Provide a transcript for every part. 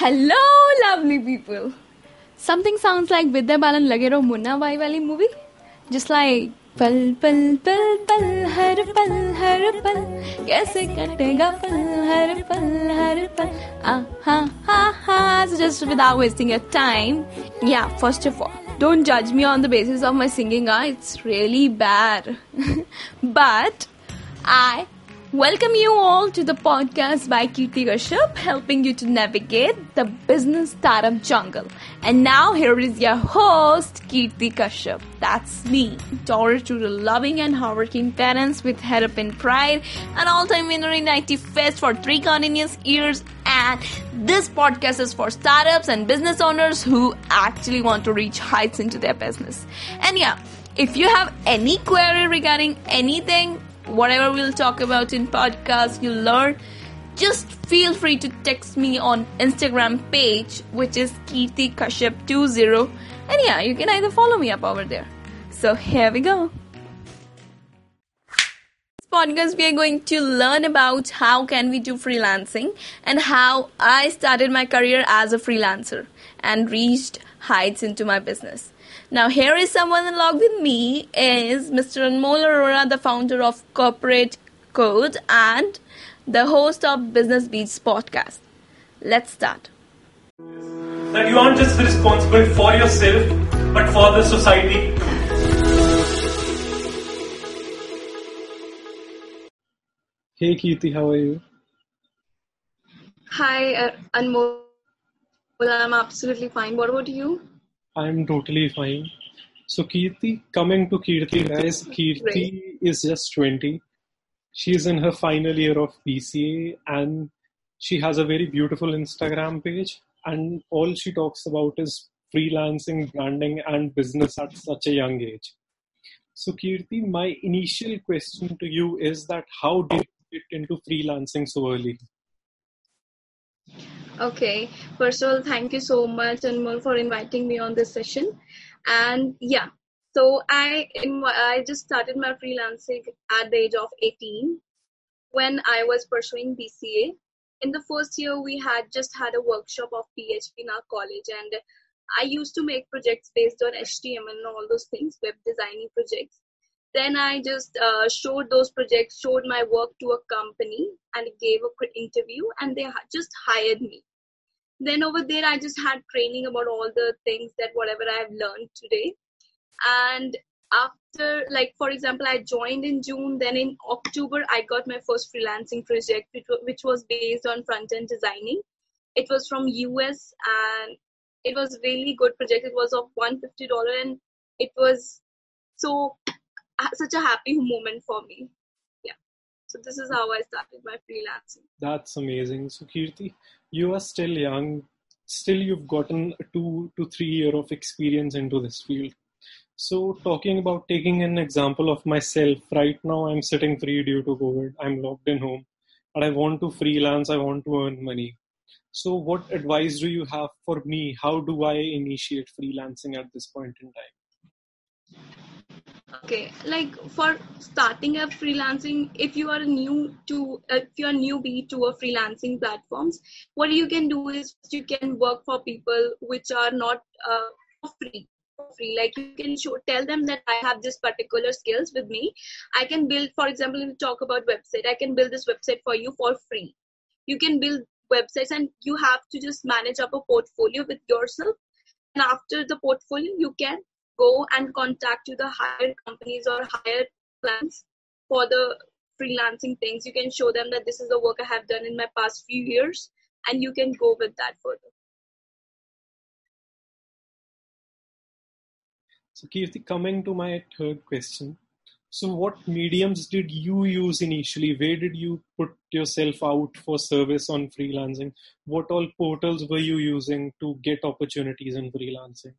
Hello, lovely people. Something sounds like Vidya Balan Lage Raho Munna Bhai Wali movie. Just like pal pal pal पल हर पल हर पल कैसे कटेगा पल हर पल हर पल हा हा हा so just without wasting your time yeah first of all don't judge me on the basis of my singing. Ah it's really bad. But i Welcome you all to the podcast by Kirti Kashyap, helping you to navigate the business startup jungle. And now here is your host, Kirti Kashyap. That's me, daughter to the loving and hardworking parents with head up in pride, an all-time winner in IT Fest for three continuous years. And this podcast is for startups and business owners who actually want to reach heights into their business. And yeah, if you have any query regarding anything, whatever we'll talk about in podcast you learn. Just feel free to text me on instagram page which is kirti kashyap 20 and yeah you can either follow me up over there. So here we go. Podcast we are going to learn about how can we do freelancing and how i started my career as a freelancer and reached heights into my business now, here is someone along with me is Mr. Anmol Arora, the founder of Corporate Code and the host of Business Beats podcast. Let's start. That you aren't just responsible for yourself, but for the society too. Hey Kirti, how are you? Hi, uh, Anmol. I'm absolutely fine. What about you? I'm totally fine. So Kirti, coming to Kirti, guys, Kirti is just 20. She's in her final year of BCA and she has a very beautiful Instagram page and all she talks about is freelancing, branding and business at such a young age. So Kirti, my initial question to you is that how did you get into freelancing so early? Okay. First of all, thank you so much, Anmol, for inviting me on this session. And yeah, so I I just started my freelancing at the age of 18 when I was pursuing BCA. In the first year, we had just had a workshop of PHP in our college, and I used to make projects based on HTML and all those things, web designing projects then i just uh, showed those projects showed my work to a company and gave a quick interview and they just hired me. Then over there i just had training about all the things that whatever i have learned today. And after like for example i joined in june then in october i got my first freelancing project which, which was based on front end designing. It was from us and it was really good project. It was of $150 and it was so such a happy moment for me. Yeah. So this is how I started my freelancing. That's amazing. So Kirti, you are still young. Still, you've gotten two to three year of experience into this field. So, talking about taking an example of myself, right now I'm sitting free due to COVID. I'm locked in home, but I want to freelance. I want to earn money. So, what advice do you have for me? How do I initiate freelancing at this point in time? Okay like for starting a freelancing if you are new to if you are newbie to a freelancing platforms what you can do is you can work for people which are not uh, free free. Like you can show tell them that i have this particular skills with me. I can build for example you talk about website i can build this website for you for free. You can build websites and you have to just manage up a portfolio with yourself. And after the portfolio you can go and contact to the higher companies or higher plans for the freelancing things. You can show them that this is the work I have done in my past few years, and you can go with that further. So, Kirti, coming to my third question. So, what mediums did you use initially? Where did you put yourself out for service on freelancing? What all portals were you using to get opportunities in freelancing?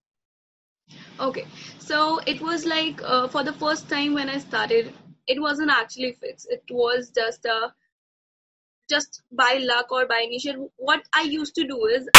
Okay, so it was like uh, for the first time when I started, it wasn't actually fixed. It was just a just by luck or by initial. What I used to do is I